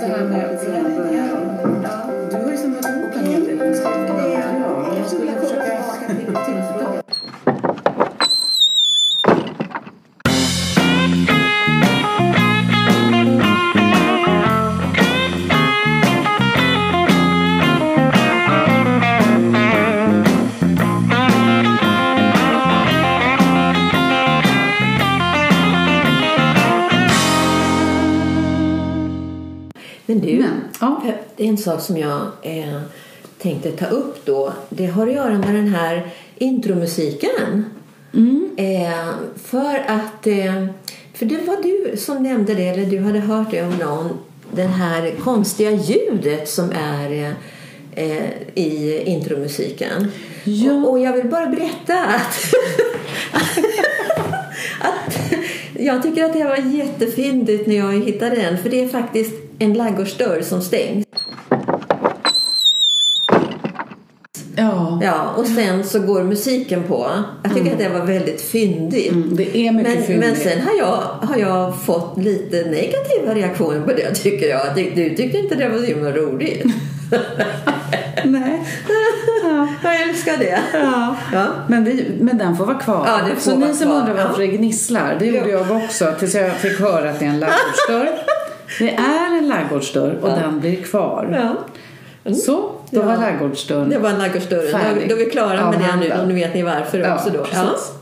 det här med från början. Sak som jag eh, tänkte ta upp då. Det har att göra med den här intromusiken. Mm. Eh, för att, eh, för det var du som nämnde det, eller du hade hört det om någon, den här konstiga ljudet som är eh, i intromusiken. Ja. Och, och jag vill bara berätta att, att jag tycker att det var jättefyndigt när jag hittade den, för det är faktiskt en ladugårdsdörr som stängs. Ja. Ja, och sen så går musiken på. Jag tycker att det var väldigt fyndigt. Mm, det är mycket Men, fyndigt. men sen har jag, har jag fått lite negativa reaktioner på det tycker jag. Du, du tyckte inte det var så himla roligt. Nej. Ja. Jag älskar det. Ja. Ja. Men, vi, men den får vara kvar. Ja, det får så vara ni som kvar. undrar varför Ja. det gnisslar, det gjorde jag också tills jag fick höra att det är en ladugårdsdörr. Det är en ladugårdsdörr och den blir kvar. Ja. Så, då var Ja. ladugårdsdörren Det var ladugårdsdörren. Då, då är vi klara med det nu och nu vet ni varför Ja, också då. precis.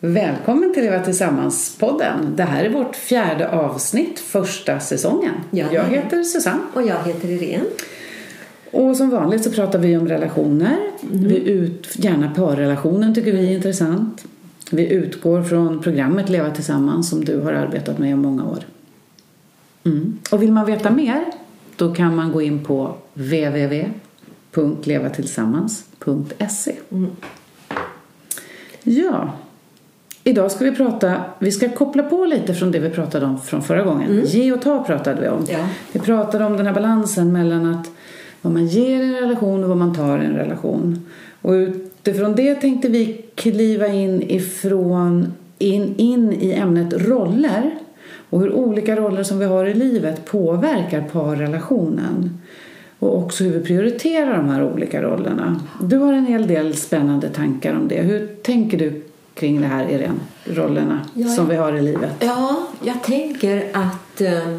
Välkommen till Leva Tillsammans-podden. Det här är vårt fjärde avsnitt, första säsongen. Ja. Jag heter Susanne. Och jag heter Irene. Och som vanligt så pratar vi om relationer. Vi ut, gärna parrelationen tycker vi är intressant. Vi utgår från programmet Leva Tillsammans som du har arbetat med i många år. Mm. Och vill man veta mer då kan man gå in på www.levatillsammans.se Mm. Ja, idag ska vi prata, vi ska koppla på lite från det vi pratade om från förra gången. Ge och ta pratade vi om. Ja. Vi pratade om den här balansen mellan att vad man ger i en relation och vad man tar i en relation. Och utifrån det tänkte vi kliva in ifrån in, in i ämnet roller och hur olika roller som vi har i livet påverkar parrelationen. Och också hur vi prioriterar de här olika rollerna. Du har en hel del spännande tankar om det. Hur tänker du kring det här, Irene? Rollerna Ja, som vi har i livet. Ja, jag tänker att eh,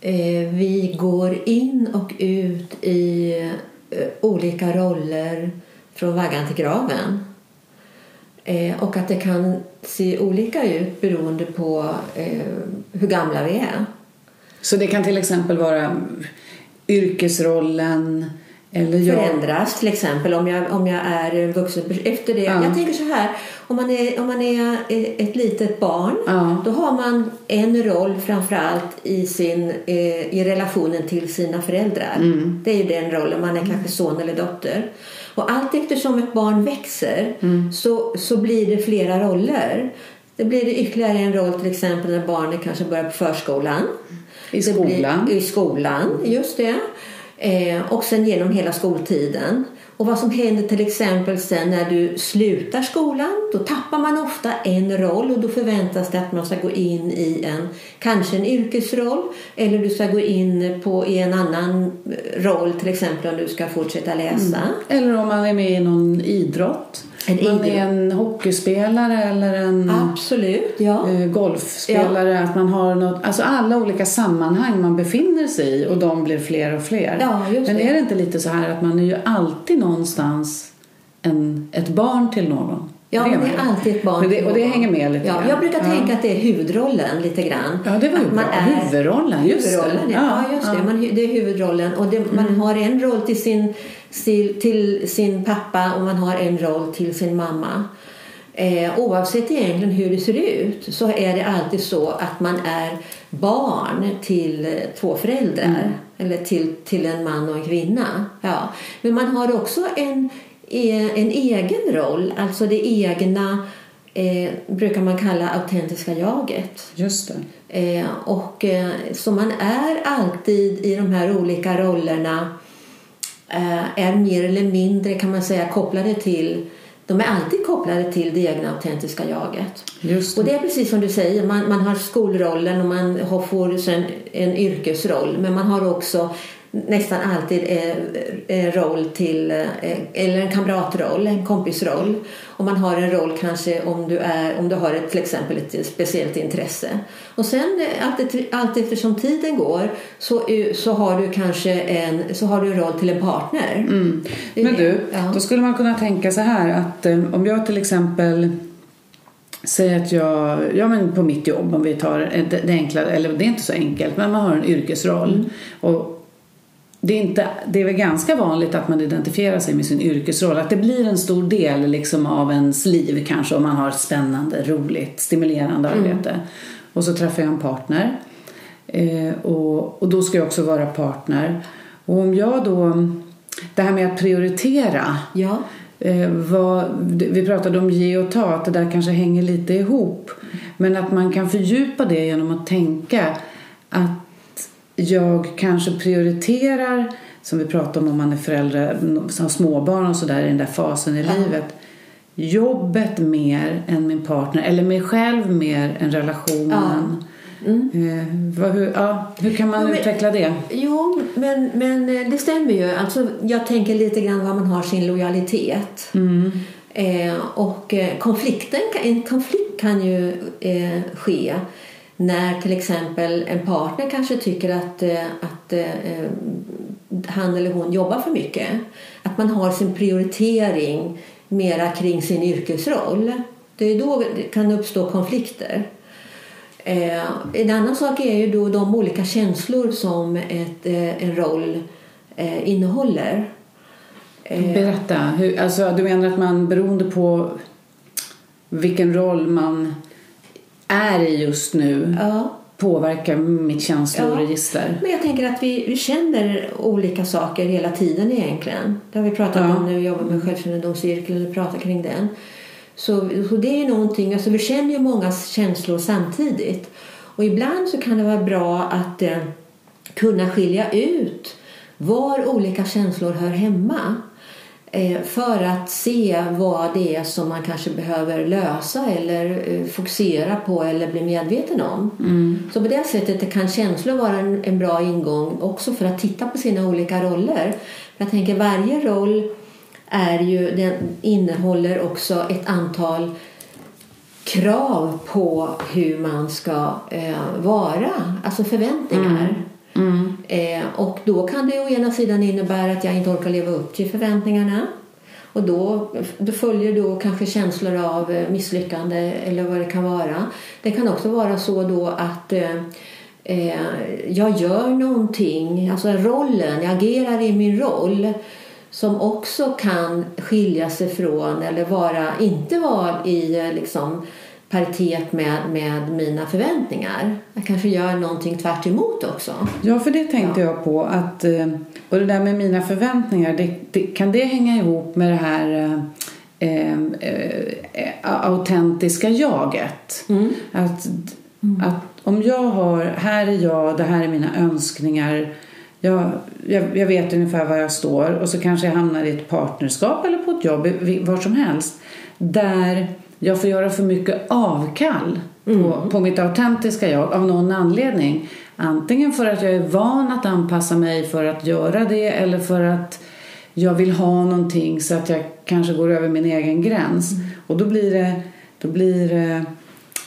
eh, vi går in och ut i eh, olika roller från vaggan till graven. Eh, och att det kan se olika ut beroende på eh, hur gamla vi är. Så det kan till exempel vara yrkesrollen eller jag... Förändras till exempel om jag, om jag är en vuxen. Efter det, Ja. Jag tänker så här, om man är, om man är ett litet barn Ja. då har man en roll framförallt i, sin, eh, i relationen till sina föräldrar. Mm. Det är ju den rollen, man är kanske son eller dotter. Och allt eftersom ett barn växer Mm. så, så blir det flera roller. Det blir det ytterligare en roll till exempel när barnet kanske börjar på förskolan. I Det blir- skolan. I skolan, just det. Eh, och sen genom hela skoltiden. Och vad som händer till exempel sen när du slutar skolan, då tappar man ofta en roll och då förväntas det att man ska gå in i en, kanske en yrkesroll eller du ska gå in på, i en annan roll, till exempel om du ska fortsätta läsa. Mm. Eller om man är med i någon idrott. Man är en hockeyspelare eller en Absolut, ja. eh, golfspelare. Att man har något, alltså alla olika sammanhang man befinner sig i och de blir fler och fler. Ja, just Men det. är det inte lite så här att man är ju alltid någonstans en, ett barn till någon? Ja, Det är med. alltid ett barn. Det, och det hänger med lite ja, grann. Jag brukar Ja. tänka att det är huvudrollen lite grann. Ja, det var ju bra. är- Huvudrollen, just det. Huvudrollen, ja. ja just det. Ja. Mm. Man, det är huvudrollen. Och det, man har en roll till sin, till, sin pappa och man har en roll till sin mamma. Eh, oavsett egentligen hur det ser ut så är det alltid så att man är barn till två föräldrar. Mm. Eller till, till en man och en kvinna. Ja. Men man har också en, e- en egen roll. Alltså det egna eh, brukar man kalla autentiska jaget. Just det. Eh, och, eh, så man är alltid i de här olika rollerna är mer eller mindre kan man säga kopplade till de är alltid kopplade till det egna autentiska jaget. Just det. Och det är precis som du säger, man, man har skolrollen och man har, får sen en yrkesroll men man har också nästan alltid en roll till, eh, eller en kamratroll, en kompisroll. Och man har en roll kanske om du, är, om du har ett, till exempel ett speciellt intresse. Och sen eh, allt, allt eftersom tiden går så, så har du kanske en, så har du en roll till en partner. Mm. Men du, ja. då skulle man kunna tänka så här att eh, om jag till exempel Säg att jag, ja men på mitt jobb om vi tar det, det enkla, eller det är inte så enkelt, men man har en yrkesroll. Mm. Och det är, inte, det är väl ganska vanligt att man identifierar sig med sin yrkesroll. Att det blir en stor del liksom av ens liv kanske om man har ett spännande, roligt, stimulerande mm. arbete. Och så träffar jag en partner. Eh, och, och då ska jag också vara partner. Och om jag då... Det här med att prioritera. Ja. Eh, vad, vi pratade om ge och ta, att det där kanske hänger lite ihop. Men att man kan fördjupa det genom att tänka att jag kanske prioriterar, som vi pratade om om man är förälder, som småbarn och sådär i den där fasen i ja. livet, jobbet mer än min partner, eller mig själv mer än relationen. Ja. Mm. Eh, vad, hur, ja, hur kan man jo, men, utveckla det? Jo, men, men eh, det stämmer ju. Alltså, jag tänker lite grann var man har sin lojalitet. Mm. Eh, och eh, konflikten, en konflikt kan ju eh, ske när till exempel en partner kanske tycker att, eh, att eh, han eller hon jobbar för mycket. Att man har sin prioritering mera kring sin yrkesroll. Det är då det kan uppstå konflikter. Eh, en annan sak är ju då de olika känslor som ett, en roll innehåller. Berätta. Hur, alltså, du menar att man beroende på vilken roll man är i just nu ja. påverkar mitt känsloregister. Ja. Men jag tänker att vi, vi känner olika saker hela tiden egentligen. Det har vi pratat ja. om när vi jobbar med självkännedomscirkeln eller pratar kring den. Så, så det är någonting, alltså vi känner ju många känslor samtidigt. Och ibland så kan det vara bra att eh, kunna skilja ut var olika känslor hör hemma. Eh, för att se vad det är som man kanske behöver lösa eller eh, fokusera på eller bli medveten om. Mm. Så på det sättet kan känslor vara en, en, bra ingång också för att titta på sina olika roller. Jag tänker varje roll är ju, den innehåller också ett antal krav på hur man ska eh, vara, alltså förväntningar. Mm. Mm. Eh, och då kan det å ena sidan innebära att jag inte orkar leva upp till förväntningarna. Och då, då följer då kanske känslor av eh, misslyckande eller vad det kan vara. Det kan också vara så då att eh, eh, jag gör någonting, alltså rollen, jag agerar i min roll som också kan skilja sig från eller vara, inte vara i eh, liksom, paritet med, med mina förväntningar. Jag kanske gör någonting tvärt också. Ja, för det tänkte ja. jag på. att eh, Och det där med mina förväntningar, det, det, kan det hänga ihop med det här eh, eh, autentiska jaget? Mm. Att, mm. att om jag har, här är jag, det här är mina önskningar. Jag, jag, jag vet ungefär var jag står och så kanske jag hamnar i ett partnerskap eller på ett jobb, var som helst. Där jag får göra för mycket avkall på, mm. på mitt autentiska jag av någon anledning. Antingen för att jag är van att anpassa mig för att göra det eller för att jag vill ha någonting så att jag kanske går över min egen gräns. Mm. Och då blir det, då blir det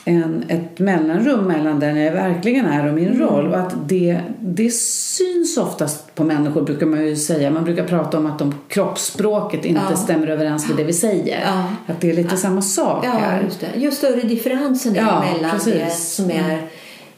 en, ett mellanrum mellan den jag verkligen är och min mm. roll. Och att det, det syns oftast på människor brukar man ju säga. Man brukar prata om att de, kroppsspråket inte ja. stämmer överens med det vi säger. Ja. Att det är lite ja. samma sak här. Just det. Ju större differensen är mellan precis. det som är mm.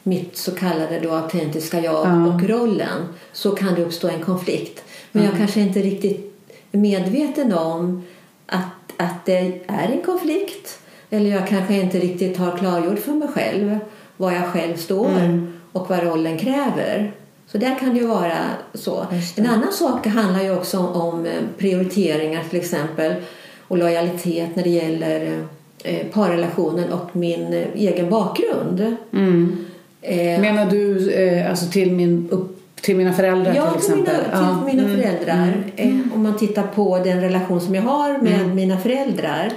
mitt så kallade då autentiska jag och rollen så kan det uppstå en konflikt. Men jag kanske inte riktigt är medveten om att, att det är en konflikt eller jag kanske inte riktigt har klargjort för mig själv var jag själv står mm. och vad rollen kräver. Så där kan det ju vara så. En annan sak handlar ju också om eh, prioriteringar till exempel och lojalitet när det gäller eh, parrelationen och min eh, egen bakgrund. Mm. Eh, Menar du alltså till min upp till mina föräldrar Ja, till till mina, exempel. till Ja. mina Mm. föräldrar. Eh, om man tittar på den relation som jag har med Mm. mina föräldrar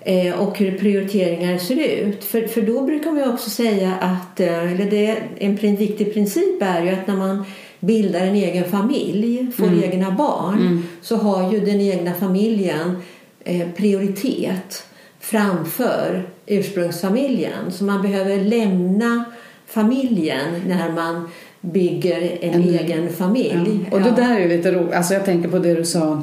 eh, och hur prioriteringar ser ut. För, för då brukar ju också säga att, eh, eller det, en viktig princip är ju att när man bildar en egen familj, får Mm. egna barn, så har ju den egna familjen eh, prioritet framför ursprungsfamiljen. Så man behöver lämna familjen när man bygger en, En- egen familj. Och det Ja. där är lite roligt. Alltså jag tänker på det du sa.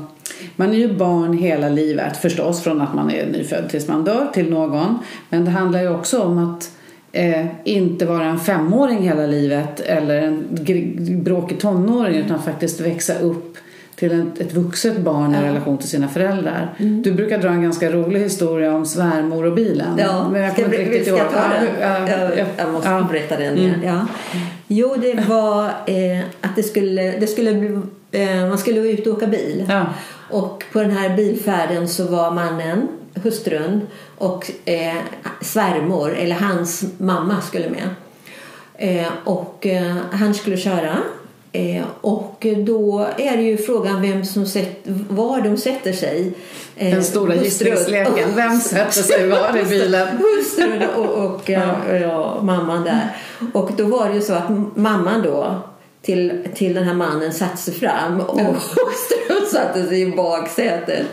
Man är ju barn hela livet förstås från att man är nyfödd tills man dör till någon. Men det handlar ju också om att eh, inte vara en femåring hela livet eller en bråkig tonåring utan faktiskt växa upp till en, ett vuxet barn i relation till sina föräldrar. Mm. Du brukar dra en ganska rolig historia om svärmor och bilen. Ja, men jag kommer inte riktigt ihåg. ja, jag, jag måste ja. berätta den igen. Ja. Jo, det var eh, att det skulle, det skulle bli, eh, man skulle ut och åka bil. Ja. Och på den här bilfärden så var mannen, hustrun och eh, svärmor, eller hans mamma skulle med. Eh, och eh, han skulle köra. Eh, och då är det ju frågan vem som sätt, var de sätter sig. Eh, Den stora gissningsleken. Vem sätter sig var i bilen? Hustrun och, och ja. Ja, mamman där. Och då var det ju så att mamman då till, till den här mannen satte sig fram och hustrun satte sig i baksätet.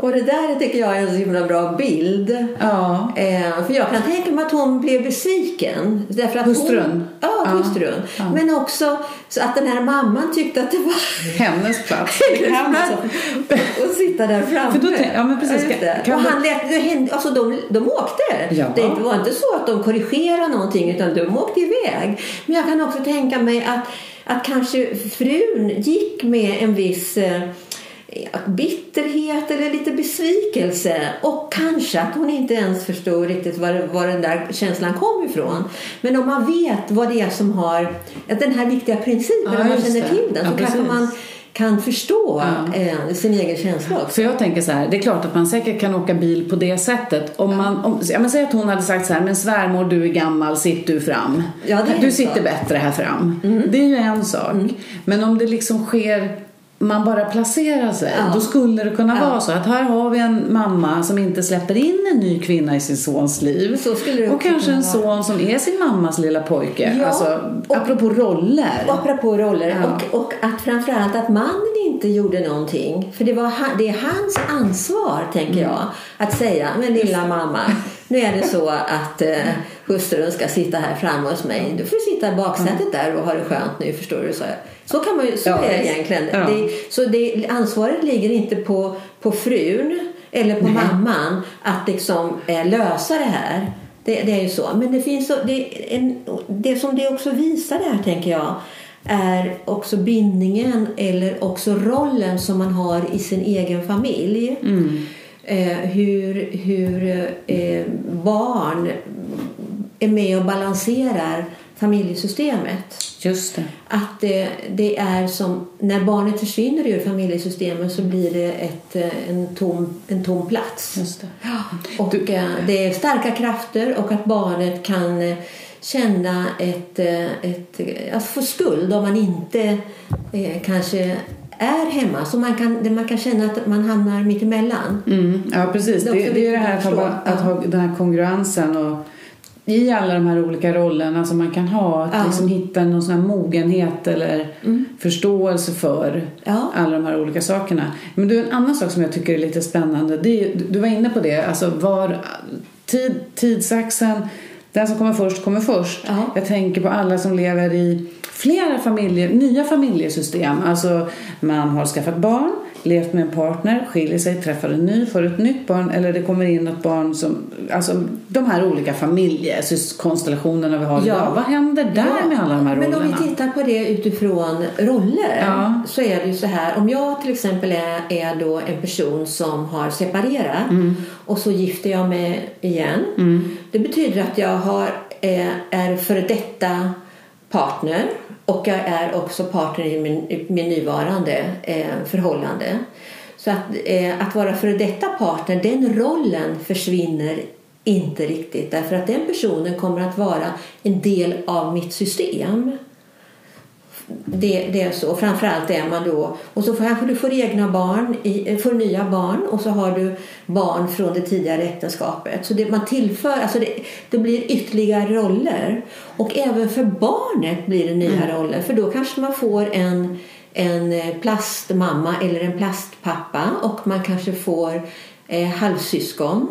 Och det där tycker jag är en så himla bra bild. Ja. Eh, för jag kan tänka mig att hon blev besviken. Därför att Hustrun? Hon, ja, Ja. hustrun. Men också så att den här mamman tyckte att det var Hennes plats. Och sitta där framme. För då ja, men precis. Kan och han lät, det hände, alltså de, de åkte. Ja. Det var inte så att de korrigerade någonting utan de åkte iväg. Men jag kan också tänka mig att, att kanske frun gick med en viss eh, bitterhet eller lite besvikelse och kanske att hon inte ens förstod riktigt var, var den där känslan kom ifrån. Men om man vet vad det är som har att den här viktiga principen, Ja, om man känner till den Ja, så kanske precis. man kan förstå Ja. eh, sin egen känsla också. För jag tänker så här, det är klart att man säkert kan åka bil på det sättet. Om man, om, ja, men säg att hon hade sagt så här, men svärmor du är gammal, sitt du fram. Ja, du sak. sitter bättre här fram. Det är ju en sak. Men om det liksom sker man bara placerar sig, Ja. då skulle det kunna Ja. vara så att här har vi en mamma som inte släpper in en ny kvinna i sin sons liv. Och kanske en son som är sin mammas lilla pojke. Ja, Alltså, och- apropå roller. Och apropå roller. Ja. Och, och att framförallt att mannen inte gjorde någonting. För det, var det är hans ansvar, tänker Mm. jag, att säga men lilla mamma, nu är det så att eh, hustrun ska sitta här framme hos mig. Du får sitta i baksätet där och ha det skönt nu, förstår du? Så, så kan man ju, så Ja, är det egentligen. Ja. Det, så det, ansvaret ligger inte på, på frun eller på mamman att liksom eh, lösa det här. Det, det är ju så. Men det finns det, en, det som det också visar där, tänker jag, är också bindningen eller också rollen som man har i sin egen familj. Eh, hur hur eh, barn är med och balanserar familjesystemet. Just det. Att det, det är som när barnet försvinner ur familjesystemet så blir det ett, eh, en, tom, en tom plats. Just det. Och eh, det är starka krafter och att barnet kan eh, känna ett, eh, ett, eh, att få skuld om man inte eh, kanske är hemma. Så man kan, man kan känna att man hamnar mitt emellan. Mm, ja, precis. Det Det, det, är det här att att ha, att ha den här kongruensen och i alla de här olika rollerna som man kan ha. Att Ja. liksom hitta någon sån här mogenhet eller förståelse för Ja. alla de här olika sakerna. Men du, en annan sak som jag tycker är lite spännande. Det är, du var inne på det. Alltså var tid, tidsaxeln, den som kommer först kommer först. Ja. Jag tänker på alla som lever i flera familjer, nya familjesystem. Alltså man har skaffat barn, levt med en partner, skiljer sig, träffar en ny, får ett nytt barn eller det kommer in ett barn som... Alltså de här olika familjekonstellationerna vi har Ja. idag. Vad händer där Ja, med alla de här Men rollerna? om vi tittar på det utifrån roller Ja. så är det ju så här. Om jag till exempel är, är då en person som har separerat Mm. och så gifter jag mig igen. Det betyder att jag har, eh, är före detta partner och jag är också partner i min, min nuvarande eh, förhållande. Så att, eh, att vara före detta partner, den rollen försvinner inte riktigt därför att den personen kommer att vara en del av mitt system det, det är så. Framförallt är man då... Och så kanske du får egna barn, i, får nya barn och så har du barn från det tidigare äktenskapet. Så det, man tillför, alltså det, det blir ytterligare roller. Och även för barnet blir det nya mm. roller. För då kanske man får en, en plastmamma eller en plastpappa och man kanske får eh, halvsyskon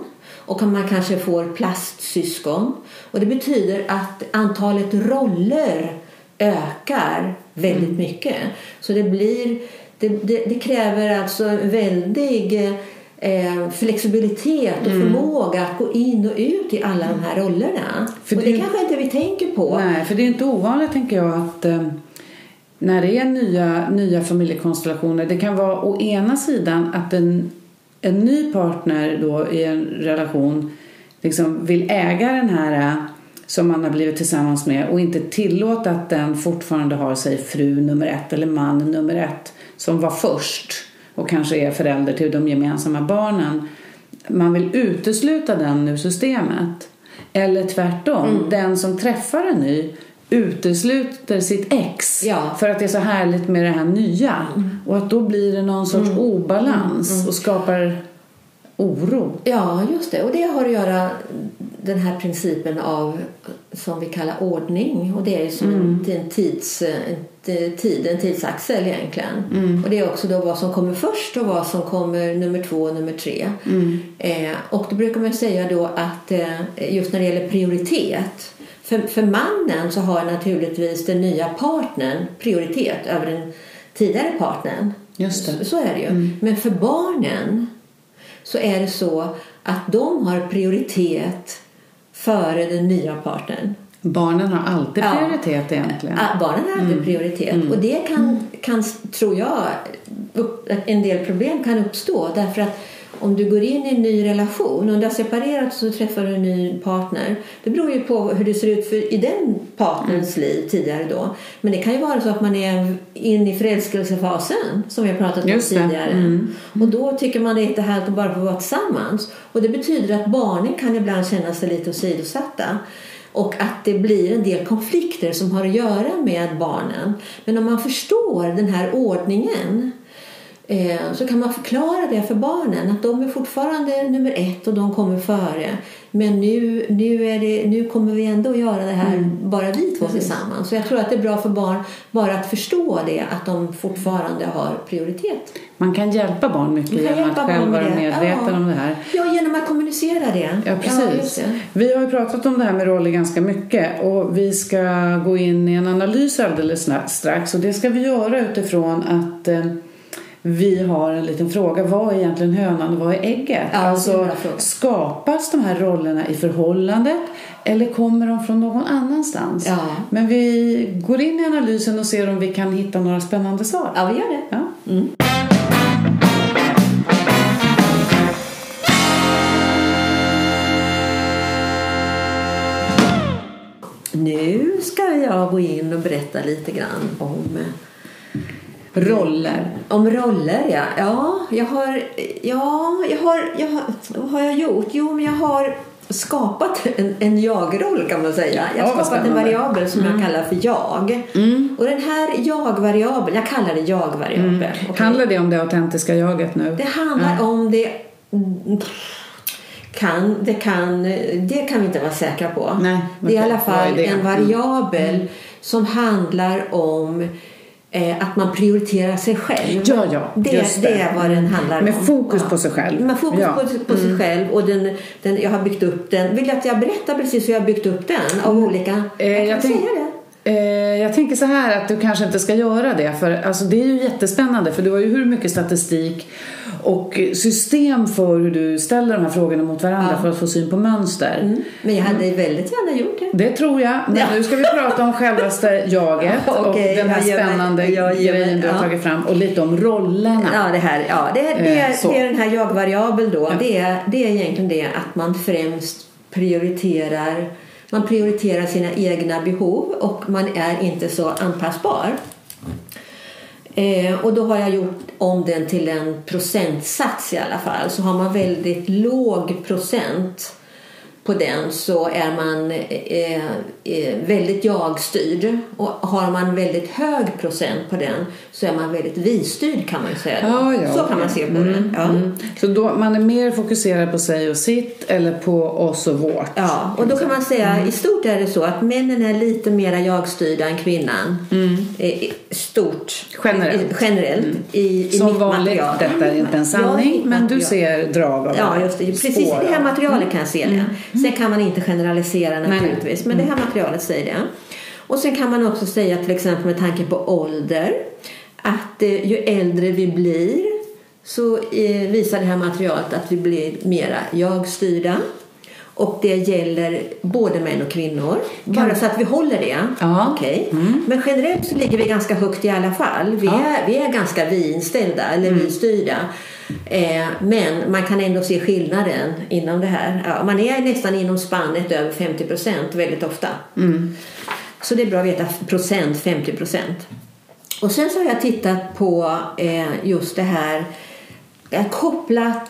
och man kanske får plastsyskon. Och det betyder att antalet roller ökar väldigt mm. mycket. Så det blir det, det, det kräver alltså väldig eh, flexibilitet och mm. förmåga att gå in och ut i alla de här rollerna. För och det, det kanske inte vi tänker på. Nej, för det är inte ovanligt tänker jag att eh, när det är nya, nya familjekonstellationer, det kan vara å ena sidan att en, en ny partner då i en relation liksom vill äga den här som man har blivit tillsammans med och inte tillåta att den fortfarande har sig fru nummer ett eller man nummer ett som var först och kanske är förälder till de gemensamma barnen. Man vill utesluta den ur systemet. Eller tvärtom, mm. den som träffar en ny utesluter sitt ex ja. för att det är så härligt med det här nya. Mm. Och att då blir det någon sorts mm. obalans mm. och skapar oro. Ja, just det. Och det har att göra den här principen av som vi kallar ordning och det är som mm. en, tids, en, tid, en tidsaxel egentligen. Mm. Och det är också då vad som kommer först och vad som kommer nummer två och nummer tre. Mm. Eh, och då brukar man säga då att eh, just när det gäller prioritet för, för mannen så har naturligtvis den nya partnern prioritet över den tidigare partnern. Just. Så, så är det ju. Mm. Men för barnen så är det så att de har prioritet före den nya partnern. Barnen har alltid prioritet ja. egentligen. Barnen har alltid mm. prioritet. Mm. Och det kan, kan, tror jag, en del problem kan uppstå därför att om du går in i en ny relation, om du har separerat så träffar du en ny partner. Det beror ju på hur det ser ut för, i den partners mm. liv tidigare då. Men det kan ju vara så att man är in i förälskelsefasen som vi har pratat om tidigare. Mm. Och då tycker man det är inte härligt att bara få vara tillsammans. Och det betyder att barnen kan ibland känna sig lite åsidosatta. Och att det blir en del konflikter som har att göra med barnen. Men om man förstår den här ordningen så kan man förklara det för barnen att de är fortfarande nummer ett och de kommer före. Men nu, nu, är det, nu kommer vi ändå att göra det här mm. bara vi två Precis. tillsammans. Så jag tror att det är bra för barn bara att förstå det, att de fortfarande har prioritet. Man kan hjälpa barn mycket genom att själv vara medveten ja. om det här. Ja, genom att kommunicera det. Ja, precis. Ja, vi har ju pratat om det här med roller ganska mycket och vi ska gå in i en analys alldeles strax och det ska vi göra utifrån att eh, vi har en liten fråga. Vad är egentligen hönan och vad är ägget? Ja, alltså, skapas de här rollerna i förhållandet eller kommer de från någon annanstans? Ja. Men vi går in i analysen och ser om vi kan hitta några spännande svar. Ja, vi gör det. Ja. Mm. Nu ska jag gå in och berätta lite grann om Roller. Om roller, ja. Ja, jag har... Ja, jag har, jag har vad har jag gjort? Jo, men jag har skapat en, en jag-roll kan man säga. Jag har ja, skapat en variabel som mm. jag kallar för jag. Mm. Och den här jag-variabeln, jag kallar det jag-variabel. Mm. Okay. Handlar det om det autentiska jaget nu? Det handlar ja. om det kan, det, kan, det kan vi inte vara säkra på. Nej, det är i alla fall en variabel mm. som handlar om att man prioriterar sig själv. Ja, ja, det, det. det är vad den handlar Med om. Med fokus på sig själv. Med fokus ja. på, på mm. sig själv. Och den, den, jag har byggt upp den. Vill jag att jag berättar precis hur jag har byggt upp den? Av mm. olika... Eh, jag, jag kan tänk, säga det. Eh, jag tänker så här att du kanske inte ska göra det. För alltså, det är ju jättespännande. För du har ju hur mycket statistik och system för hur du ställer de här frågorna mot varandra ja. för att få syn på mönster. Mm. Men jag hade väldigt gärna gjort det. Det tror jag. Men ja. nu ska vi prata om självaste jaget okay, och den här spännande jag, jag, grejen du har tagit fram och lite om rollerna. Ja, det här. Ja, det, det, eh, det är den här jag-variabel då. Ja. Det, är, det är egentligen det att man främst prioriterar man prioriterar sina egna behov och man är inte så anpassbar. Eh, och då har jag gjort om den till en procentsats i alla fall. Så har man väldigt låg procent på den så är man eh, eh, väldigt jag-styrd och har man väldigt hög procent på den så är man väldigt vi-styrd kan man säga. Ja, ja, så kan man se på mm, den. Ja. Mm. Så då, man är mer fokuserad på sig och sitt eller på oss och vårt? Ja, och då kan man säga mm. i stort är det så att männen är lite mer jag-styrda än kvinnan. Mm. I stort. Generellt. generellt mm. i, i Som vanligt, material. detta är inte en sanning ja, men du ser drag av det. Ja, just det. Precis i det här materialet kan jag se det. Mm. Sen kan man inte generalisera naturligtvis, men det här materialet säger det. Och sen kan man också säga till exempel med tanke på ålder att eh, ju äldre vi blir så eh, visar det här materialet att vi blir mera jag-styrda. Och det gäller både män och kvinnor. Bara så att vi håller det. Ja. Okay. Mm. Men generellt så ligger vi ganska högt i alla fall. Vi, ja. är, vi är ganska vi-inställda eller mm. vi-styrda. Eh, men man kan ändå se skillnaden inom det här. Ja, man är nästan inom spannet över 50 procent väldigt ofta. Mm. Så det är bra att veta procent, 50 procent. Och sen så har jag tittat på eh, just det här kopplat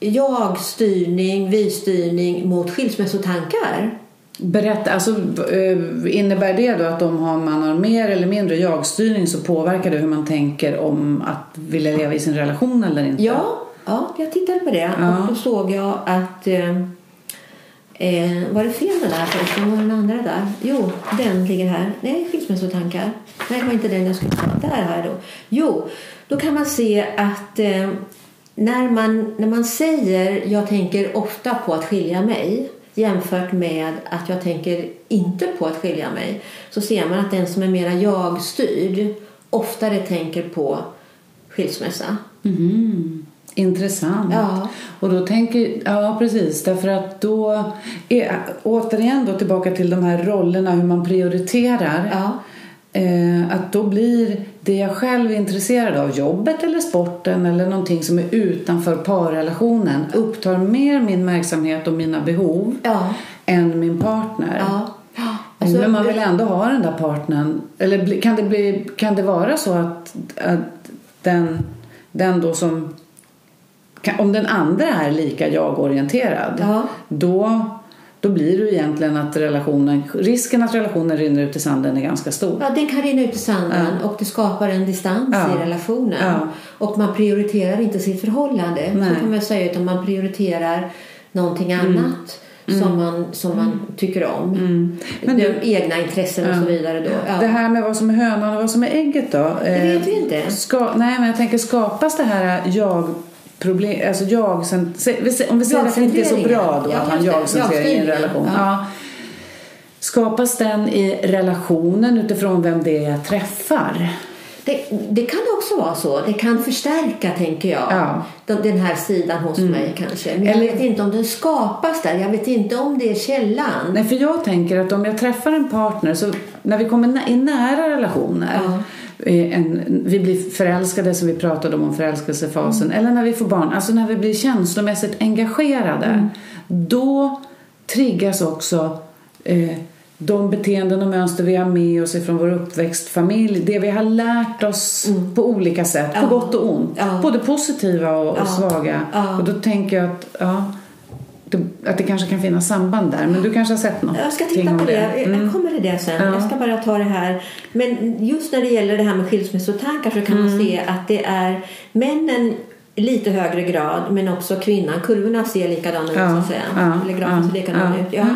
jag-styrning, vi-styrning mot skilsmässotankar. Berätta, alltså, eh, innebär det då att om man har mer eller mindre jag-styrning så påverkar det hur man tänker om att vilja leva i sin relation eller inte? Ja, ja jag tittade på det ja. och då såg jag att eh, eh var det fel den där förresten? Var den andra där? Jo, den ligger här. Nej, skilsmässotankar. Nej, det var inte den jag skulle ta. Där har jag då. Jo, då kan man se att eh, när, man, när man säger jag tänker ofta på att skilja mig jämfört med att jag tänker inte på att skilja mig så ser man att den som är mera jag-styrd oftare tänker på skilsmässa. Mm. Intressant. Ja. Och då tänker, ja precis, därför att då, är, återigen då tillbaka till de här rollerna, hur man prioriterar. Ja. Eh, att då blir det jag själv är intresserad av, jobbet eller sporten eller någonting som är utanför parrelationen upptar mer min verksamhet och mina behov ja. än min partner. Ja. Alltså, Men man vill ändå ha den där partnern. Eller kan det, bli, kan det vara så att, att den, den då som... Om den andra är lika jag-orienterad, ja. då då blir det egentligen att relationen, risken att relationen rinner ut i sanden är ganska stor. Ja, den kan rinna ut i sanden ja. och det skapar en distans ja. i relationen. Ja. Och man prioriterar inte sitt förhållande, Nej. så kan man säga, utan man prioriterar någonting mm. annat. Mm. som man, som man mm. tycker om. Mm. Men du, De egna intressen och så vidare. Då. Ja. Det här med vad som är hönan och vad som är ägget då? Det vet vi inte. Ska, nej, men jag tänker skapas det här jag problem, alltså jag, om vi säger att det inte är så bra då ja, att han jag-centrerar i en relation. Ja. ja. Skapas den i relationen utifrån vem det är jag träffar? Det, det, kan också vara så. Det kan förstärka, tänker jag, ja. den här sidan hos mm. mig kanske. Men Eller, jag vet inte om den skapas där. Jag vet inte om det är källan. Nej, för jag tänker att om jag träffar en partner, så när vi kommer i nära relationer ja en, vi blir förälskade som vi pratade om, om förälskelsefasen. Mm. Eller när vi får barn, alltså när vi blir känslomässigt engagerade. Mm. Då triggas också eh, de beteenden och mönster vi har med oss från vår uppväxtfamilj. Det vi har lärt oss mm. på olika sätt, ja. på gott och ont. Ja. Både positiva och, ja. och svaga. Och då tänker jag att ja, att det kanske kan finnas samband där. Men du kanske har sett något? Jag ska titta på det. det. Mm. Jag kommer till det sen. Ja. Jag ska bara ta det här. Men just när det gäller det här med skilsmässotankar så kan mm. man se att det är männen i lite högre grad men också kvinnan. Kurvorna ser likadana ut ja. så att säga. Ja. Eller grafen ser likadan ja. ut. Ja.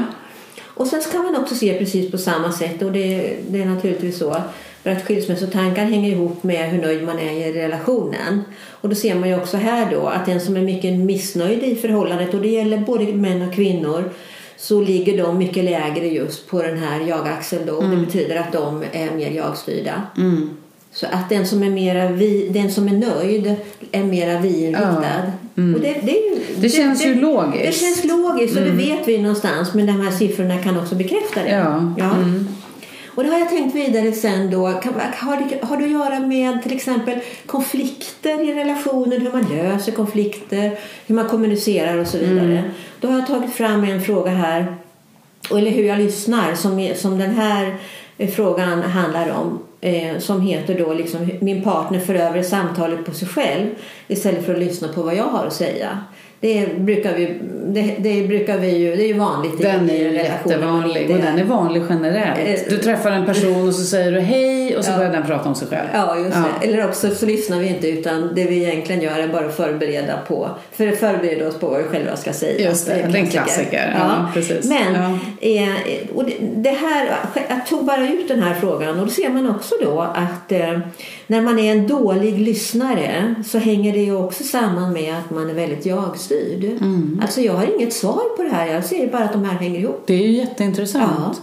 Och sen kan man också se precis på samma sätt och det, det är naturligtvis så för att skilsmässotankar hänger ihop med hur nöjd man är i relationen. Och då ser man ju också här då att den som är mycket missnöjd i förhållandet och det gäller både män och kvinnor så ligger de mycket lägre just på den här jag-axeln då. Mm. Det betyder att de är mer jag-styrda. Mm. Så att den som är, mera vi, den som är nöjd är mera vi-inriktad. Ja. Mm. det, det, det, känns det, ju logiskt. Det känns logiskt och det mm. vet vi någonstans men de här siffrorna kan också bekräfta det. Ja. ja. Mm. Och det har jag tänkt vidare sen då. Har det, har det att göra med till exempel konflikter i relationen, hur man löser konflikter, hur man kommunicerar och så vidare. Mm. Då har jag tagit fram en fråga här, eller hur jag lyssnar, som, som den här frågan handlar om. Eh, som heter då liksom min partner för över samtalet på sig själv istället för att lyssna på vad jag har att säga. Det brukar vi, det, det brukar vi ju, det är ju vanligt Den i är när man jättevanlig och den är vanlig generellt. Du träffar en person och så säger du hej och så Ja. börjar den prata om sig själv. Ja, just Ja. det. Eller också så lyssnar vi inte utan det vi egentligen gör är bara att förbereda på, för att förbereda oss på vad vi själva ska säga. Just det, är det är en klassiker. Ja, precis. Men Ja. eh, och det, det här, jag tog bara ut den här frågan och då ser man också då att eh, när man är en dålig lyssnare så hänger det ju också samman med att man är väldigt jag-styrd. Mm. Alltså jag har inget svar på det här, jag ser bara att de här hänger ihop. Det är ju jätteintressant. Ja.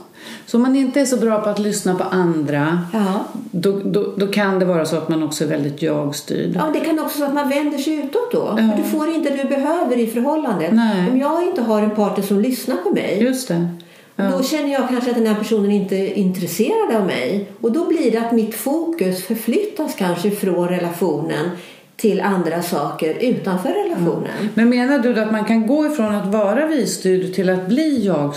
Så om man inte är så bra på att lyssna på andra Ja. då, då, då kan det vara så att man också är väldigt jag-styrd. Ja, det kan också vara att man vänder sig utåt då. Ja. För du får inte det du behöver i förhållandet. Nej. Om jag inte har en partner som lyssnar på mig Just det. Ja. då känner jag kanske att den här personen inte är intresserad av mig. Och då blir det att mitt fokus förflyttas kanske från relationen till andra saker utanför relationen. Men menar du att man kan gå ifrån att vara visstyrd till att bli jag?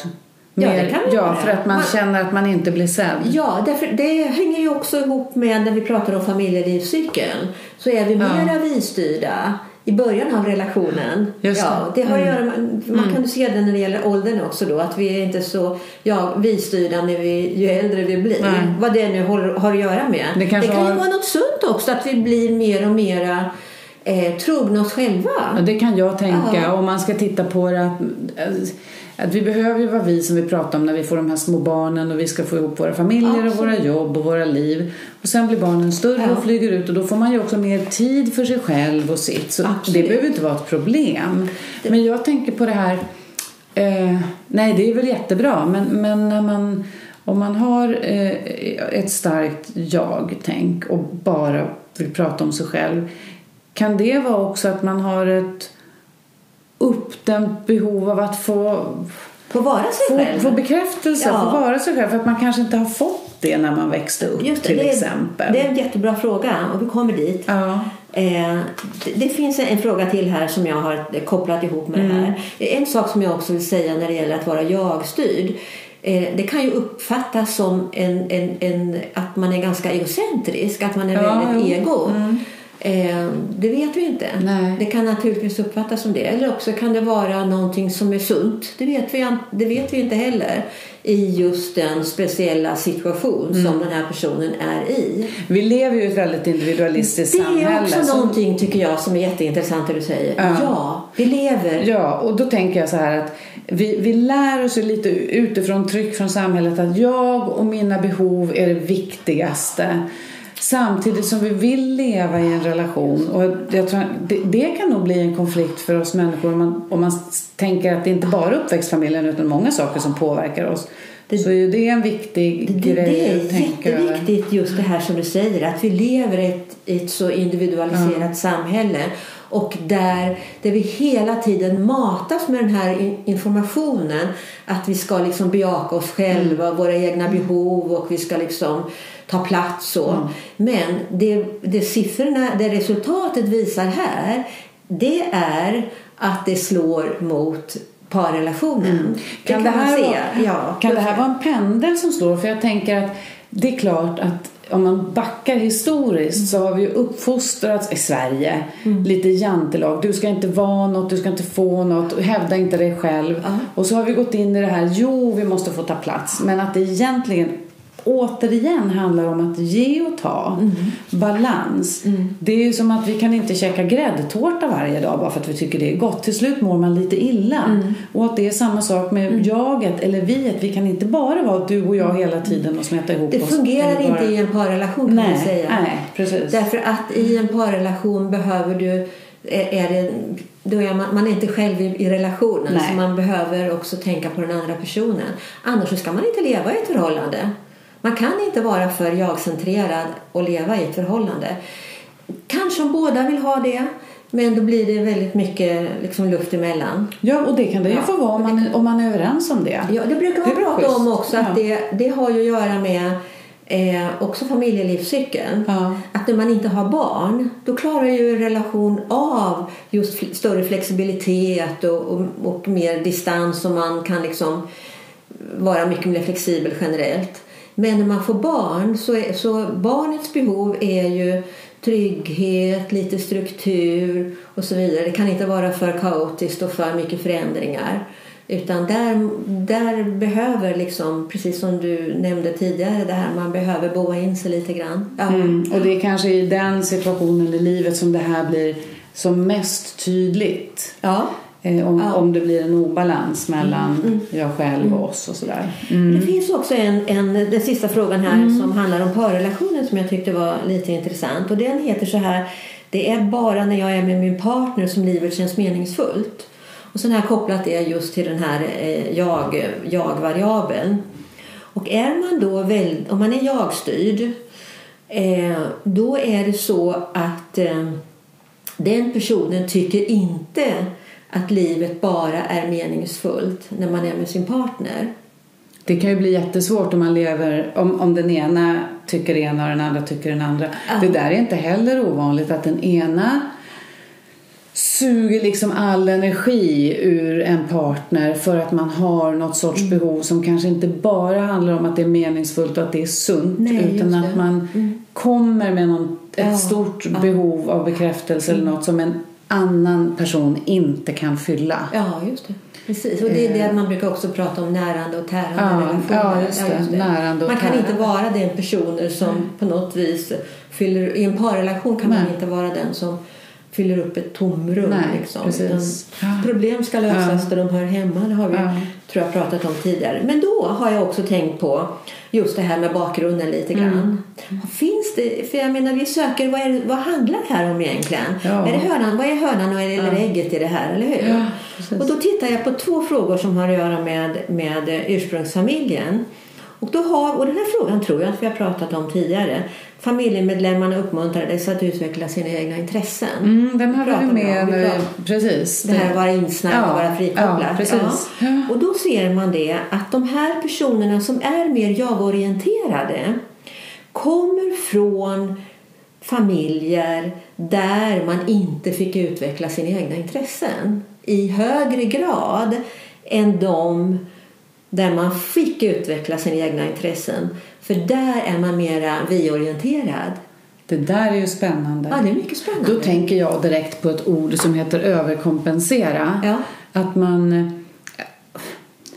Ja, det kan man ja göra. för att man, Man- känner att man inte blir sedd. Ja, därför det hänger ju också ihop med när vi pratar om familjelivscykeln. Så är vi Ja. mera visstyrda i början av relationen. Just det. ja, det har Mm. göra med, man kan ju se det när det gäller åldern också då. Att vi är inte så ja, visstyrda när vi, ju äldre vi blir. Nej. Vad det nu har, har att göra med. Det kanske kan ju har- vara något sunt också. Att vi blir mer och mera eh, trogna oss själva. Ja, det kan jag tänka. Ja. Om man ska titta på det att, att vi behöver ju vara vi som vi pratar om när vi får de här små barnen och vi ska få ihop våra familjer och våra Absolut. jobb och våra liv. Och sen blir barnen större Ja. och flyger ut och då får man ju också mer tid för sig själv och sitt. Så Absolut. det behöver inte vara ett problem. Men jag tänker på det här, eh, nej det är väl jättebra men, men när man om man har eh, ett starkt jag-tänk och bara vill prata om sig själv kan det vara också att man har ett uppdämt behov av att få, Få vara sig få, själv. få bekräftelse, Ja. få vara sig själv för att man kanske inte har fått det när man växte upp Just det, till det, är- exempel. det är en jättebra fråga och vi kommer dit. Ja. Eh, det, det finns en fråga till här som jag har kopplat ihop med det Mm. här. En sak som jag också vill säga när det gäller att vara jag-styrd. Eh, det kan ju uppfattas som en, en, en, att man är ganska egocentrisk, att man är Ja, väldigt ego. Mm. Eh, det vet vi inte. Nej. Det kan naturligtvis uppfattas som det. Eller också kan det vara någonting som är sunt. Det vet vi, det vet vi inte heller i just den speciella situation Mm. som den här personen är i. Vi lever ju i ett väldigt individualistiskt Det samhälle. är också som- någonting tycker jag som är jätteintressant det du säger. Ja. Ja, vi lever. Ja, och då tänker jag så här att vi, vi lär oss lite utifrån tryck från samhället att jag och mina behov är det viktigaste. Samtidigt som vi vill leva i en relation. Och jag tror, det, det kan nog bli en konflikt för oss människor om man, om man tänker att det inte bara är uppväxtfamiljen utan många saker som påverkar oss. så är det en viktig Det, grej det är att tänka över. jätteviktigt just det här som du säger att vi lever i ett, ett så individualiserat samhälle och där, där vi hela tiden matas med den här in- informationen att vi ska liksom bejaka oss själva, Mm. våra egna behov och vi ska liksom ta plats så. Mm. Men det, det siffrorna, det resultatet visar här det är att det slår mot parrelationen. Kan, det det, kan man här vara, Ja, kan det här vara en pendel som slår? För jag tänker att det är klart att om man backar historiskt så har vi ju uppfostrats i Sverige lite jantelag. Du ska inte vara något, du ska inte få något, hävda inte dig själv. Ja. Och så har vi gått in i det här, jo vi måste få ta plats. Men att det egentligen återigen handlar om att ge och ta. Balans. Det är ju som att vi kan inte käka gräddtårta varje dag bara för att vi tycker det är gott. Till slut mår man lite illa. Och att det är samma sak med jaget eller viet. Vi kan inte bara vara du och jag hela tiden och smeta ihop Det oss. fungerar Eller bara- inte i en parrelation kan man Nej, säga. nej, precis. Därför att i en parrelation behöver du är det, då är man, man är inte själv i, i relationen Nej. så man behöver också tänka på den andra personen. Annars så ska man inte leva i ett förhållande. Man kan inte vara för jag-centrerad och leva i ett förhållande. Kanske om båda vill ha det men då blir det väldigt mycket liksom luft emellan. Ja, och det kan det ju Ja. få vara om man, om man är överens om det. Ja, det brukar man prata schysst. om också att Ja. det, det har ju att göra med eh, också familjelivscykeln. Ja. Att när man inte har barn då klarar ju en relation av just fl- större flexibilitet och, och, och mer distans och man kan liksom vara mycket mer flexibel generellt. Men när man får barn så, är, så barnets behov är ju trygghet, lite struktur och så vidare. Det kan inte vara för kaotiskt och för mycket förändringar. Utan där, där behöver, liksom, precis som du nämnde tidigare, det här man behöver boa in sig lite grann. Ja. Mm, och det är kanske i den situationen i livet som det här blir som mest tydligt. Ja. Eh, om, ja. om det blir en obalans mellan mm. mm. jag själv och mm. oss och sådär. Mm. Det finns också en, en, den sista frågan här mm. som handlar om parrelationen som jag tyckte var lite intressant. Och den heter så här. Det är bara när jag är med min partner som livet känns meningsfullt. Och sen har jag kopplat det just till den här eh, jag, jag-variabeln. Och är man då väl, om man är jag-styrd eh, då är det så att eh, den personen tycker inte att livet bara är meningsfullt när man är med sin partner. Det kan ju bli jättesvårt om man lever om, om den ena tycker det ena och den andra tycker den andra. Ja. Det där är inte heller ovanligt att den ena suger liksom all energi ur en partner för att man har något sorts mm. behov som kanske inte bara handlar om att det är meningsfullt och att det är sunt Nej, utan att man mm. kommer med någon, ett ja, stort ja. behov av bekräftelse mm. eller något som en annan person inte kan fylla. Ja, just det. Precis, och det är det eh. man brukar också prata om närande och tärande ja, relationer. Ja, just det. Ja, just det. Närande och man kan tärande. inte vara den personen som mm. på något vis fyller... I en parrelation kan Nej. man inte vara den som fyller upp ett tomrum. Nej, liksom. Problem ska lösas ja. där de hör hemma. Det har vi ja. tror jag pratat om tidigare. Men då har jag också tänkt på just det här med bakgrunden lite grann. Mm. Finns det, för jag menar vi söker, vad, är, vad handlar det här om egentligen? Ja. Är det hönan, vad är hönan och eller ja. ägget i det här, eller hur? Ja, och då tittar jag på två frågor som har att göra med, med ursprungsfamiljen. Och, då har, och den här frågan tror jag att vi har pratat om tidigare. Familjemedlemmarna uppmuntrades att utveckla sina egna intressen. Mm, den har vi med nu. Precis. Det här att vara insnärjd ja, och vara frikopplad. Ja. Ja. Och då ser man det att de här personerna som är mer jag-orienterade kommer från familjer där man inte fick utveckla sina egna intressen i högre grad än de där man fick utveckla sina egna intressen. För där är man mera vi-orienterad. Det där är ju spännande. Ja, det är mycket spännande. Då tänker jag direkt på ett ord som heter överkompensera. Ja. Att man,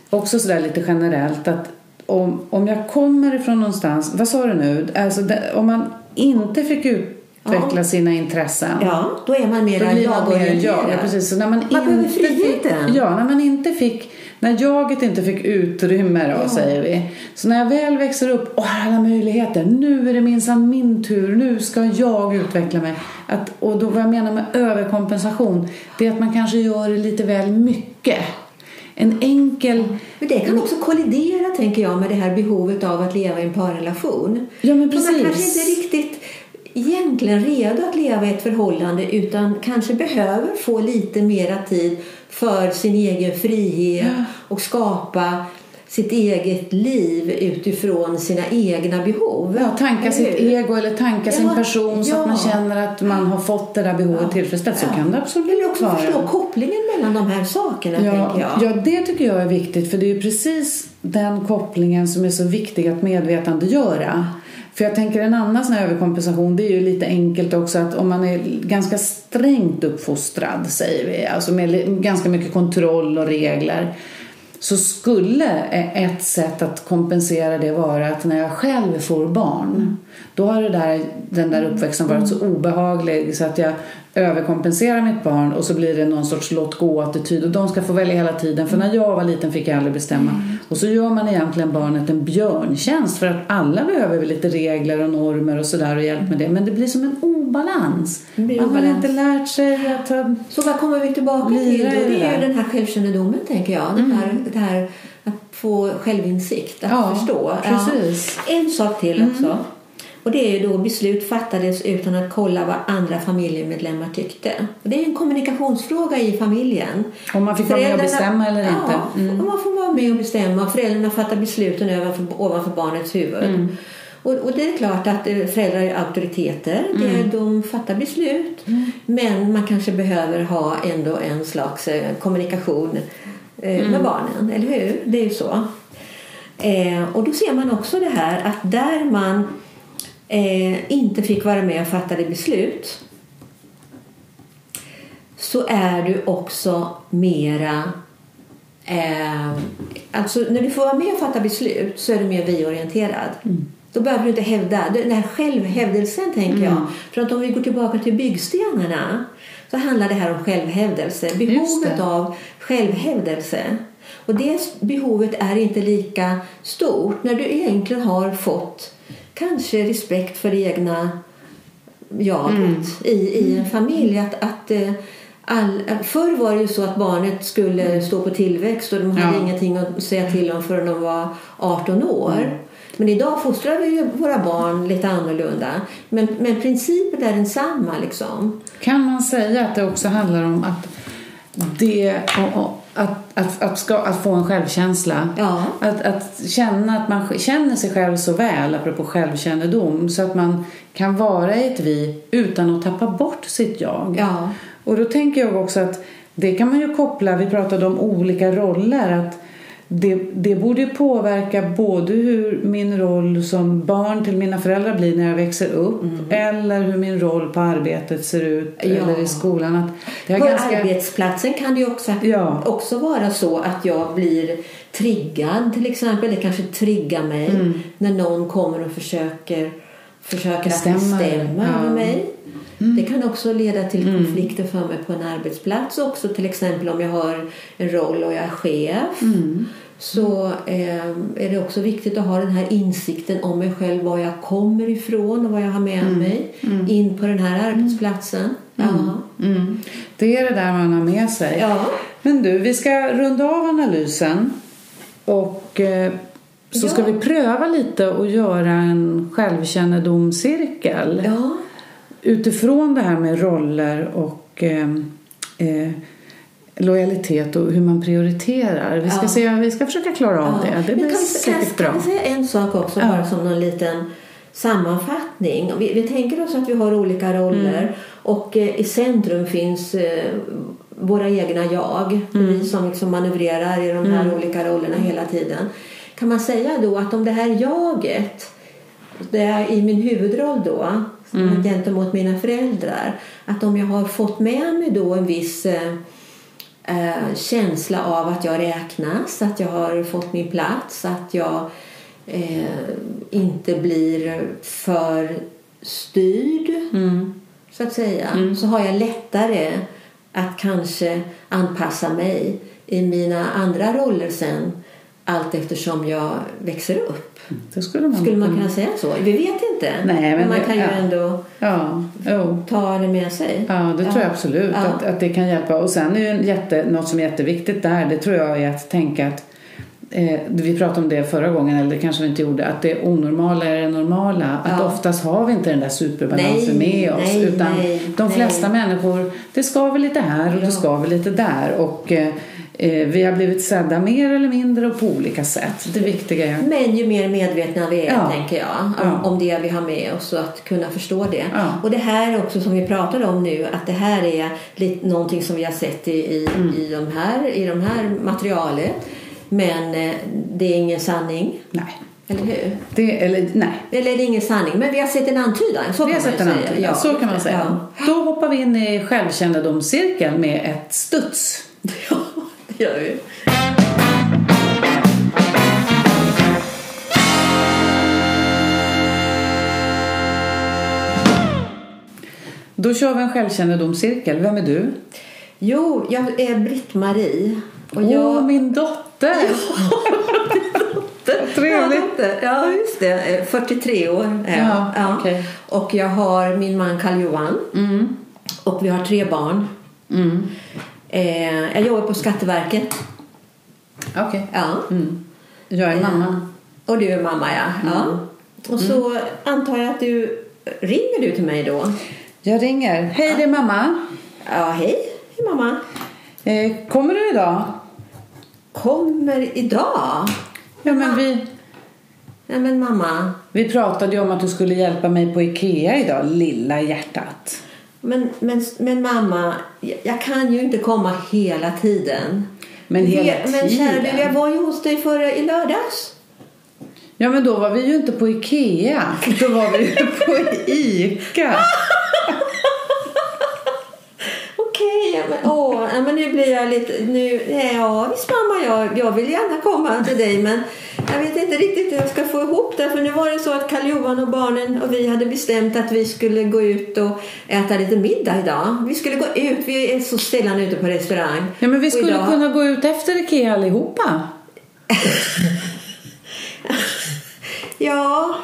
också sådär lite generellt, att om, om jag kommer ifrån någonstans, vad sa du nu? Alltså det, om man inte fick utveckla ja. sina intressen. Ja, då är man mer jag-orienterad. Ja, precis. Så när man, man inte fick, ja, när man inte fick när jaget inte fick utrymme då, ja. säger vi. Så när jag väl växer upp och har alla möjligheter. Nu är det minsann min tur. Nu ska jag utveckla mig. Att, och då vad jag menar med överkompensation. Det är att man kanske gör lite väl mycket. En enkel... Men det kan också kollidera, tänker jag, med det här behovet av att leva i en parrelation. Ja, men precis. man kanske inte riktigt egentligen redo att leva i ett förhållande utan kanske behöver få lite mera tid för sin egen frihet och skapa sitt eget liv utifrån sina egna behov. Ja, tanka sitt ego eller tanka ja, sin person så ja. att man känner att man har fått det där behovet ja. tillfredsställt. Så kan det absolut Eller också vara. förstå kopplingen mellan de här sakerna. Ja, jag. ja, det tycker jag är viktigt för det är precis den kopplingen som är så viktig att medvetandegöra. För jag tänker en annan sån här överkompensation det är ju lite enkelt också att om man är ganska strängt uppfostrad säger vi, alltså med ganska mycket kontroll och regler så skulle ett sätt att kompensera det vara att när jag själv får barn då har det där, den där uppväxten varit så obehaglig så att jag överkompenserar mitt barn och så blir det någon sorts låt gå-attityd och de ska få välja hela tiden för när jag var liten fick jag aldrig bestämma. Mm. Och så gör man egentligen barnet en björntjänst för att alla behöver lite regler och normer och sådär och hjälp med det men det blir som en obalans. Man har inte lärt sig att Så vad kommer vi tillbaka till då? Det är den här självkännedomen tänker jag. Den här, mm. det här att få självinsikt, att ja, förstå. Precis. Ja. En sak till också. Mm. Och det är då beslut fattades utan att kolla vad andra familjemedlemmar tyckte. Och det är en kommunikationsfråga i familjen. Om man fick vara med och bestämma eller inte? Ja, mm. man får vara med och bestämma. Föräldrarna fattar besluten ovanför, ovanför barnets huvud. Mm. Och, och, det är klart att eh, föräldrar är auktoriteter. Mm. Det, de fattar beslut. Mm. Men man kanske behöver ha ändå en slags eh, kommunikation eh, med mm. barnen. Eller hur? Det är ju så. Eh, och då ser man också det här att där man eh, inte fick vara med och fatta beslut så är du också mera eh, alltså när du får vara med och fatta beslut så är du mer vi-orienterad. Mm. Då behöver du inte hävda. Den här självhävdelsen tänker mm. jag. För att om vi går tillbaka till byggstenarna så handlar det här om självhävdelse. Behovet av självhävdelse. Och det behovet är inte lika stort när du egentligen har fått kanske respekt för det egna jaget mm. i, i en familj. Att, att eh, all, förr var det ju så att barnet skulle mm. stå på tillväxt och de hade ja. ingenting att säga till om förrän de var 18 år. Mm. Men idag fostrar vi ju våra barn lite annorlunda. Men, men principen är densamma. Liksom. Kan man säga att det också handlar om att det, att, att, att, ska, att få en självkänsla. Ja. Att, att känna att man känner sig själv så väl, apropå självkännedom, så att man kan vara i ett vi utan att tappa bort sitt jag. Ja. Och då tänker jag också att det kan man ju koppla, vi pratade om olika roller, att det, det borde påverka både hur min roll som barn till mina föräldrar blir när jag växer upp mm. eller hur min roll på arbetet ser ut ja. eller i skolan. Att på ganska... arbetsplatsen kan det också, ja. också vara så att jag blir triggad till exempel. Det kanske triggar mig mm. när någon kommer och försöker, försöker bestämma, bestämma ja. mig. Mm. Det kan också leda till mm. konflikter för mig på en arbetsplats också. Till exempel om jag har en roll och jag är chef. Mm. Så eh, är det också viktigt att ha den här insikten om mig själv. Var jag kommer ifrån och vad jag har med mm. mig mm. in på den här arbetsplatsen. Ja. Det är det där man har med sig. Ja. Men du, vi ska runda av analysen. Och eh, så ja. ska vi pröva lite och göra en självkännedomscirkel. Ja utifrån det här med roller och eh, eh, lojalitet och hur man prioriterar. Vi ska, ja. se, vi ska försöka klara av ja. det. Det blir kan, säkert kan, bra. Kan vi säga en sak också, ja. bara som någon liten sammanfattning? Vi, vi, tänker oss att vi har olika roller mm. och eh, i centrum finns eh, våra egna jag. Mm. Vi som liksom manövrerar i de här mm. olika rollerna hela tiden. Kan man säga då att om det här jaget, det är i min huvudroll då, mm. gentemot mina föräldrar. Att om jag har fått med mig då en viss eh, eh, känsla av att jag räknas, att jag har fått min plats, att jag eh, inte blir för styrd, mm. så att säga, mm. så har jag lättare att kanske anpassa mig i mina andra roller sen allt eftersom jag växer upp. Det skulle man, skulle man kunna säga så? Vi vet inte. Nej, men, man kan ju ja. ändå ja. oh. ta det med sig. Ja, det tror jag absolut ja. att, att det kan hjälpa. Och sen är ju jätte, något som är jätteviktigt där, det tror jag är att tänka att eh, vi pratade om det förra gången, eller det kanske vi inte gjorde, att det onormala är det normala. Att oftast har vi inte den där superbalansen nej, med oss. Nej, utan nej, de flesta människor, det ska vi lite här och det ska vi lite där. Och Eh, vi har blivit sedda mer eller mindre och på olika sätt. Det viktiga är... Men ju mer medvetna vi är, ja. tänker jag, om, ja. det vi har med oss och att kunna förstå det. Ja. Och det här också som vi pratade om nu, att det här är lite, någonting som vi har sett i, i, mm. i, de här, i de här materialet. Men eh, det är ingen sanning. Nej. Eller hur? Det, eller, nej. Eller är det ingen sanning? Men vi har sett en antydan. Så vi har sett en antydan. Ja, så kan man säga. Då hoppar vi in i självkännedomscirkeln med ett studs. Ja gör vi. Då kör vi en självkännedomscirkel. Vem är du? Jo, jag är Britt-Marie. Åh, jag... min dotter! Trevligt. Ja, just det. 43 år är jag. Ja, ja. Okay. Och jag har min man Karl-Johan. Mm. Och vi har tre barn. Mm. Eh, jag jobbar på Skatteverket. Okej. Okay. Ja. Mm. Jag är mamma. Eh, och du är mamma, ja. Mm. ja. Och så mm. antar jag att du... Ringer du till mig då? Jag ringer. Hej, det är mamma. Ja, hej. Hej, mamma. Eh, kommer du idag? Kommer idag? Ja, men vi... Nej, men mamma. Vi pratade ju om att du skulle hjälpa mig på Ikea idag, lilla hjärtat. Men, men, men mamma, jag kan ju inte komma hela tiden. Men hela tiden? Men kära du, jag var ju hos dig förra i lördags. Ja, men då var vi ju inte på Ikea. Då var vi ju på Ica. Okej, ja, men, åh, ja, men nu blir jag lite... Nu, ja, visst mamma, jag, jag vill gärna komma till dig men jag vet inte riktigt hur jag ska få ihop det. För nu var det så att Karl-Johan och barnen och vi hade bestämt att vi skulle gå ut och äta lite middag idag. Vi skulle gå ut, vi är så sällan ute på restaurang. Ja, men vi skulle idag- kunna gå ut efter Ikea allihopa. Ja,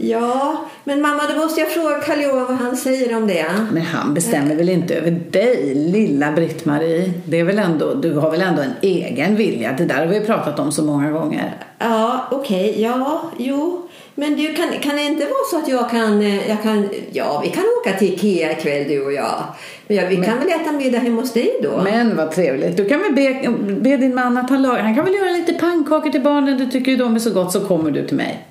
ja. Men mamma, då måste jag fråga Karl-Johan vad han säger om det. Men han bestämmer väl inte över dig, lilla Britt-Marie? Det är väl ändå, du har väl ändå en egen vilja? Det där har vi pratat om så många gånger. Ja, okej. Ja, jo. Men du, kan, kan det inte vara så att jag kan, eh, jag kan... Ja, vi kan åka till Ikea ikväll du och jag. Men ja, vi kan väl äta middag hemma hos dig då? Men vad trevligt. Du kan väl be, be din man att han lagar. Han kan väl göra lite pannkakor till barnen. Du tycker ju de är så gott så kommer du till mig.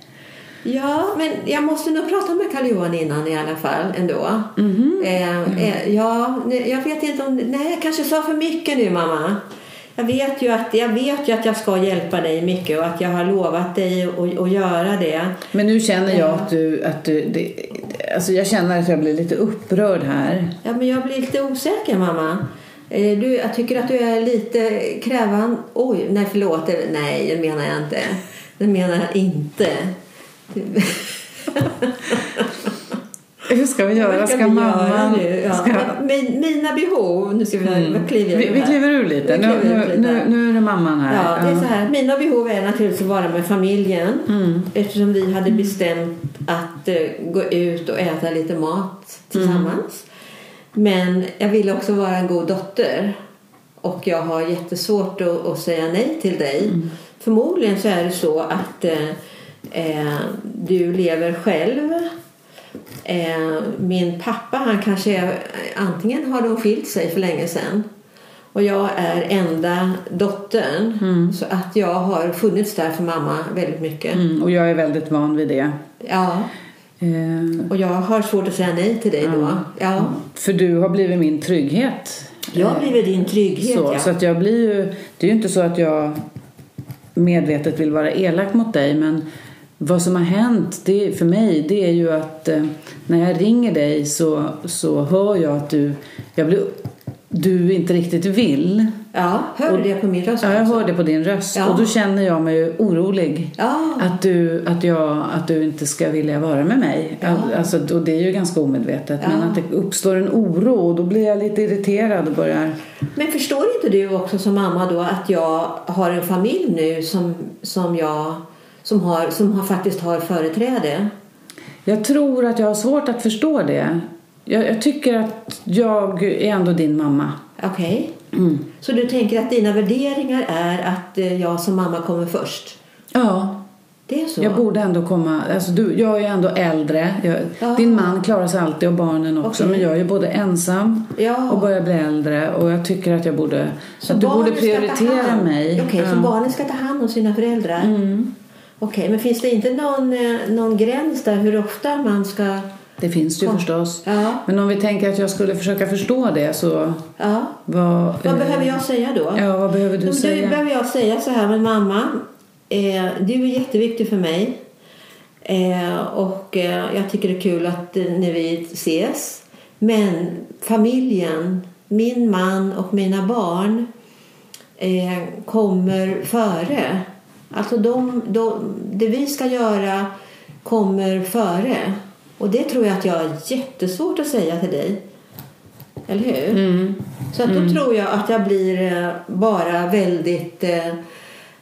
Ja, men jag måste nog prata med Karl-Johan innan i alla fall ändå. Mhm. Eh, eh, ja, nej, jag vet inte om... Nej, jag kanske sa för mycket nu mamma. Jag vet, ju att, jag vet ju att jag ska hjälpa dig mycket och att jag har lovat dig att, göra det. Men nu känner jag att du... Att du det, alltså jag känner att jag blir lite upprörd här. Ja, men jag blir lite osäker mamma. Eh, Du, jag tycker att du är lite krävande. Oj, nej förlåt. Nej, det menar jag inte. Det menar jag inte. Hur ska vi göra? Ska, vi göra mamman... nu? Ja. Ska, min, mina behov. Nu ska vi, Mm. kliver vi, vi kliver ur lite. Nu, kliver nu, lite. nu, nu är det mamman här. Ja, det är så här. Mina behov är naturligtvis att vara med familjen. Mm. Eftersom vi hade bestämt att eh, gå ut och äta lite mat tillsammans. Men jag vill också vara en god dotter. Och jag har jättesvårt att, att säga nej till dig. Förmodligen så är det så att eh, eh, du lever själv. Eh, min pappa han kanske är, antingen har de skilt sig för länge sedan och jag är enda dottern. Så att jag har funnits där för mamma väldigt mycket. Mm, och jag är väldigt van vid det. Ja, Eh, och jag har svårt att säga nej till dig då. Ja. för du har blivit min trygghet. Jag har blivit din trygghet. Så, ja. så att jag blir ju, det är ju inte så att jag medvetet vill vara elak mot dig men vad som har hänt det, för mig det är ju att eh, när jag ringer dig så, så hör jag att du, jag blir, du inte riktigt vill. ja, hör du det på min röst Ja, jag också? hör det på din röst Ja. och då känner jag mig orolig. Ja. Att du, att, jag, att du inte ska vilja vara med mig. Ja. Alltså, och det är ju ganska omedvetet. Ja. Men att det uppstår en oro och då blir jag lite irriterad och börjar... Men förstår inte du också som mamma då att jag har en familj nu som, som jag som, har, som har, faktiskt har företräde? Jag tror att jag har svårt att förstå det. Jag, jag tycker att jag är ändå din mamma. Okej. Mm. Så du tänker att dina värderingar är att eh, jag som mamma kommer först? Ja, Det är så? jag borde ändå komma... Alltså du, jag är ändå äldre. Jag, Ja. Din man klarar sig alltid och barnen också. Okej. Men jag är både ensam Ja. och börjar bli äldre. Och jag tycker att jag borde... Så att du borde prioritera mig. Okej, så Ja. barnen ska ta hand om sina föräldrar? Mm. Okej, men finns det inte någon, eh, någon gräns där hur ofta man ska... Det finns det ju förstås. Ja, Men om vi tänker att jag skulle försöka förstå det så... ja. Vad, Vad eh, behöver jag säga då? Ja, vad behöver du Då säga? behöver jag säga så här med mamma. Eh, du är jätteviktig för mig. Eh, och eh, jag tycker det är kul att eh, när vi ses. Men familjen, min man och mina barn kommer före. Alltså de, de, det vi ska göra kommer före. Och det tror jag att jag har jättesvårt att säga till dig. Eller hur? Mm. Så att då tror jag att jag blir eh, bara väldigt...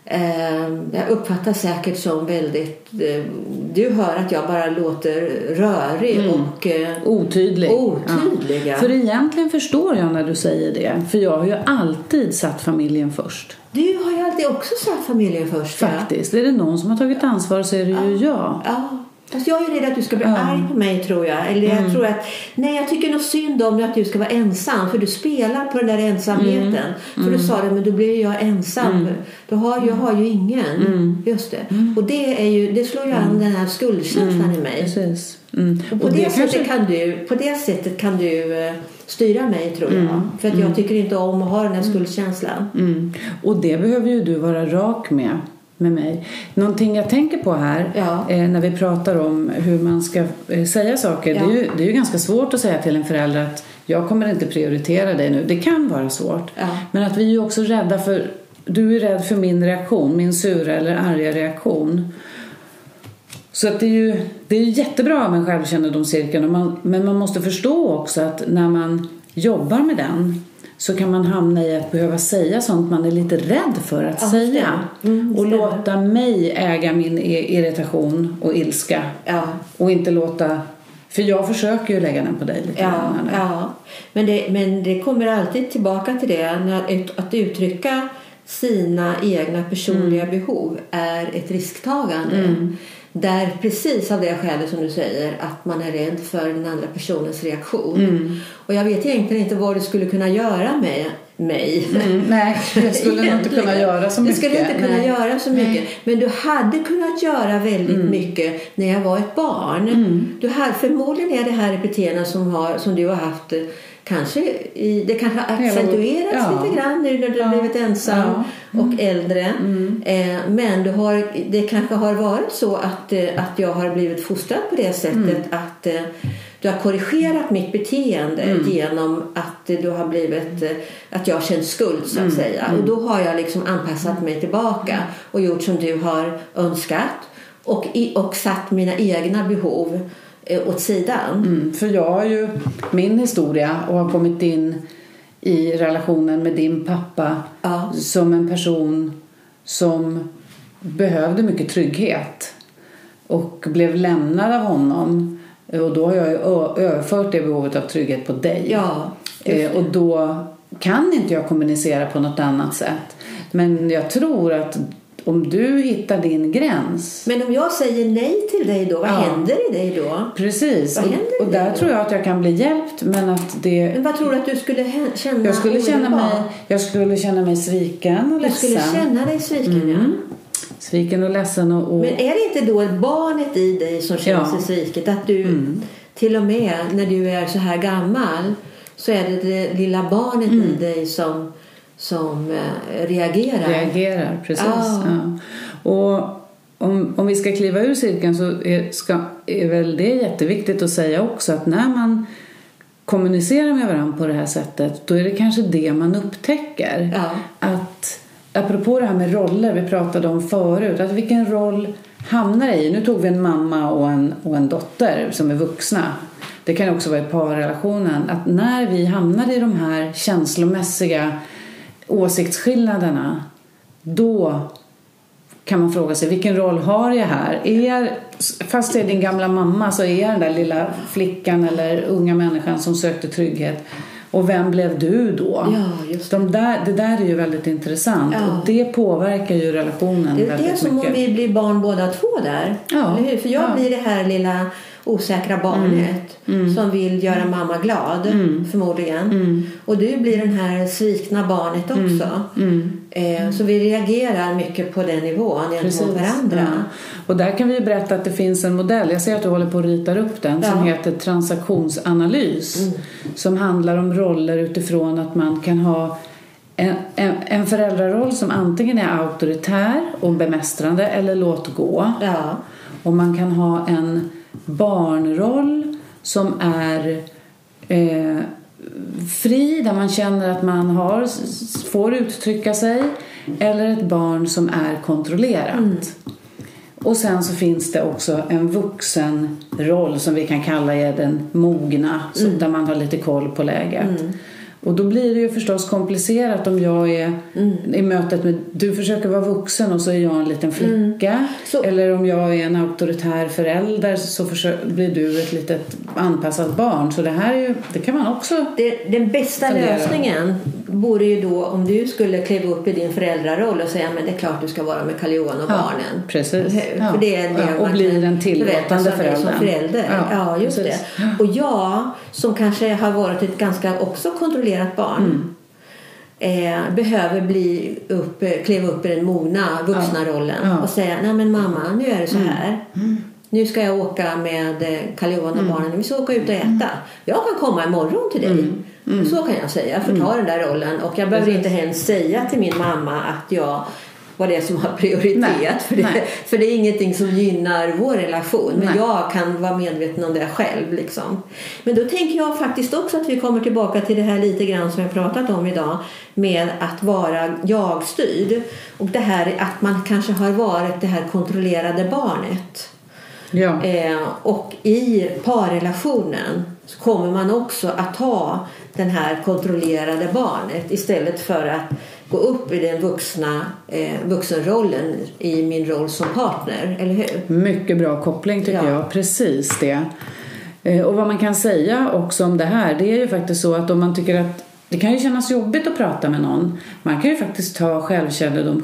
Eh, eh, jag uppfattar säkert som väldigt... Eh, du hör att jag bara låter rörig Mm. och... Eh, Otydlig. Otydlig, ja. För egentligen förstår jag när du säger det. För jag har ju alltid satt familjen först. du har ju alltid också satt familjen först. ja. Faktiskt. Är det någon som har tagit ansvar så är det ju jag. Ja. Fast jag är rädd att du ska bli Ja. arg på mig tror jag. Eller jag tror att, nej jag tycker nog synd om att du ska vara ensam. För du spelar på den där ensamheten. För du sa det, men då blir jag ensam. Då har, jag har ju ingen. Just det. Och det, är ju, det slår ju an den här skuldkänslan i mig. Precis. Mm. Och på, Och det, det sättet kanske... kan du, på det sättet kan du eh, styra mig tror jag. För att jag tycker inte om att ha den här skuldkänslan. Mm. Och det behöver ju du vara rak med. Med mig. Någonting jag tänker på här Ja. eh, när vi pratar om hur man ska eh, säga saker. Ja. Det, är ju, det är ju ganska svårt att säga till en förälder att jag kommer inte prioritera dig nu. Det kan vara svårt. Ja. Men att vi är ju också rädda för, du är rädd för min reaktion, min sura eller arga reaktion. Så att det är ju det är jättebra med självkännedomscirkeln, man, men man måste förstå också att när man jobbar med den så kan man hamna i att behöva säga sånt man är lite rädd för att Ja, säga. Mm, och låta mig äga min irritation och ilska. Ja. Och inte låta... För jag försöker ju lägga den på dig lite Ja, grann. ja. Men, det, men det kommer alltid tillbaka till det. När, att uttrycka sina egna personliga Mm. behov är ett risktagande. Där precis av det skälet som du säger att man är rädd för den andra personens reaktion. Mm. Och jag vet egentligen inte vad du skulle kunna göra med mig. Mm, nej, jag skulle inte kunna göra så mycket. skulle inte kunna nej. göra så mycket. Men du hade kunnat göra väldigt mycket när jag var ett barn. Du hade, förmodligen är det här ett beteende som, har, som du har haft eh, Kanske i, det kanske har accentuerats ja. lite grann nu när du har Ja. blivit ensam Ja. och äldre. Eh, men du har, det kanske har varit så att, eh, att jag har blivit fostrad på det sättet att eh, du har korrigerat mitt beteende genom att du har blivit att jag har känt skuld så att säga. Och då har jag liksom anpassat mig tillbaka och gjort som du har önskat och, i, och satt mina egna behov eh, åt sidan. Mm, för jag har ju min historia och har kommit in i relationen med din pappa Ja. som en person som behövde mycket trygghet och blev lämnad av honom. Och då har jag ju överfört det behovet av trygghet på dig. Ja, Eh, och då kan inte jag kommunicera på något annat sätt. Men jag tror att om du hittar din gräns Men om jag säger nej till dig då, vad Ja. händer i dig då? Precis, Vad och, händer och där då? tror jag att jag kan bli hjälpt men att det Men vad tror du att du skulle känna jag skulle, känna mig, jag skulle känna mig sviken och Du skulle ledsen. känna dig sviken, Mm. ja. Sviken och ledsen och, och Men är det inte då barnet i dig som känner Ja. Mm. sig sviket? Att du till och med när du är så här gammal så är det det lilla barnet Mm. i dig som, som eh, reagerar. reagerar. Precis. Ja. Ja. Och om, om vi ska kliva ur cirkeln så är, ska, är väl det jätteviktigt att säga också att när man kommunicerar med varandra på det här sättet då är det kanske det man upptäcker. Ja. Att, apropå det här med roller vi pratade om förut, att vilken roll hamnar i? Nu tog vi en mamma och en, och en dotter som är vuxna. Det kan också vara i parrelationen. Att när vi hamnar i de här känslomässiga åsiktsskillnaderna då kan man fråga sig vilken roll har jag här? Är fast det är din gamla mamma så är den där lilla flickan eller unga människan som sökte trygghet. Och vem blev du då? Ja, De där, det där är ju väldigt intressant Ja. och det påverkar ju relationen Det är väldigt det som mycket. om vi blir barn båda två där. Ja. Eller hur? För jag Ja. blir det här lilla osäkra barnet Mm. som vill göra mamma glad förmodligen. Mm. Och du blir den här svikna barnet också. Eh, så vi reagerar mycket på den nivån gentemot varandra. Ja. Och där kan vi berätta att det finns en modell, jag ser att du håller på att rita upp den, som Ja. Mm. heter transaktionsanalys. Som handlar om roller utifrån att man kan ha en, en, en föräldraroll som antingen är auktoritär och bemästrande eller låt gå. Ja. Och man kan ha en barnroll som är eh, fri, där man känner att man har, får uttrycka sig. Eller ett barn som är kontrollerat. Och sen så finns det också en vuxen roll som vi kan kalla är den mogna, så där man har lite koll på läget. Och då blir det ju förstås komplicerat om jag är i mötet med, du försöker vara vuxen och så är jag en liten flicka. Så- Eller om jag är en auktoritär förälder så försöker, blir du ett litet anpassat barn. Så det här är ju, det kan man också Det, den bästa Fundera. lösningen vore ju då om du skulle kliva upp i din föräldraroll och säga men det är klart du ska vara med Karl Johan och Ja, barnen. precis. Ja. För det är det Ja, och bli den tillåtande dig Som föräldern. förälder. Ja, Ja, just precis. det. Och jag som kanske har varit ett ganska också kontrollerat barn Mm. Eh, behöver bli upp, kliva upp i den mogna vuxna rollen Ja. och säga nej men mamma nu är det så Mm. här. Nu ska jag åka med eh, Johan och barnen. Vi ska åka ut och äta. Jag kan komma imorgon till dig. Så kan jag säga. Jag får ta den där rollen. Och jag behöver Mm. Precis. inte ens säga till min mamma att jag vad det är som har prioritet. Nej, för, det, nej. för det är ingenting som gynnar vår relation. Men Nej. jag kan vara medveten om det själv. Liksom. Men då tänker jag faktiskt också att vi kommer tillbaka till det här lite grann som jag pratat om idag. Med att vara jag-styrd. Och det här att man kanske har varit det här kontrollerade barnet. Ja. Eh, och i parrelationen så kommer man också att ha den här kontrollerade barnet istället för att gå upp i den vuxna eh, vuxenrollen i min roll som partner, eller hur? Mycket bra koppling tycker Ja. jag. Precis det. Eh, Och vad man kan säga också om det här det är ju faktiskt så att om man tycker att det kan ju kännas jobbigt att prata med någon. Man kan ju faktiskt ta självkännedom,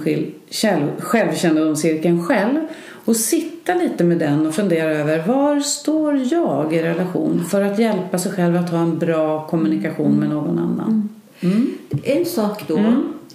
självkännedomscirkeln själv och sitta lite med den och fundera över var står jag i relation för att hjälpa sig själv att ha en bra kommunikation med någon annan. En sak då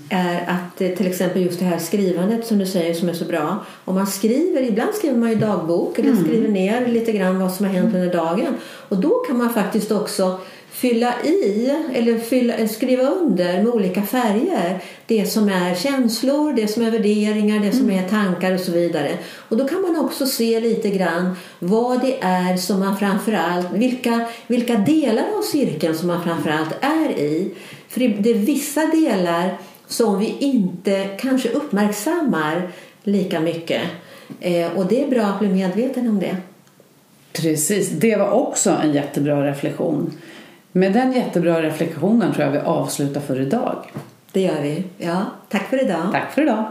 är att eh, till exempel just det här skrivandet som du säger som är så bra. Om man skriver, ibland skriver man ju dagbok eller skriver ner lite grann vad som har hänt under dagen. Och då kan man faktiskt också fylla i eller fylla, eh, skriva under med olika färger det som är känslor, det som är värderingar, det som är tankar och så vidare. Och då kan man också se lite grann vad det är som man framförallt, vilka, vilka delar av cirkeln som man framförallt är i. För det är vissa delar som vi inte kanske uppmärksammar lika mycket. Eh, och det är bra att bli medveten om det. Precis, det var också en jättebra reflektion. Med den jättebra reflektionen tror jag vi avslutar för idag. Det gör vi. Ja, tack för idag. Tack för idag!